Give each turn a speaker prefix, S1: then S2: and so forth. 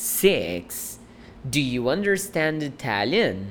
S1: 6. Do you understand Italian?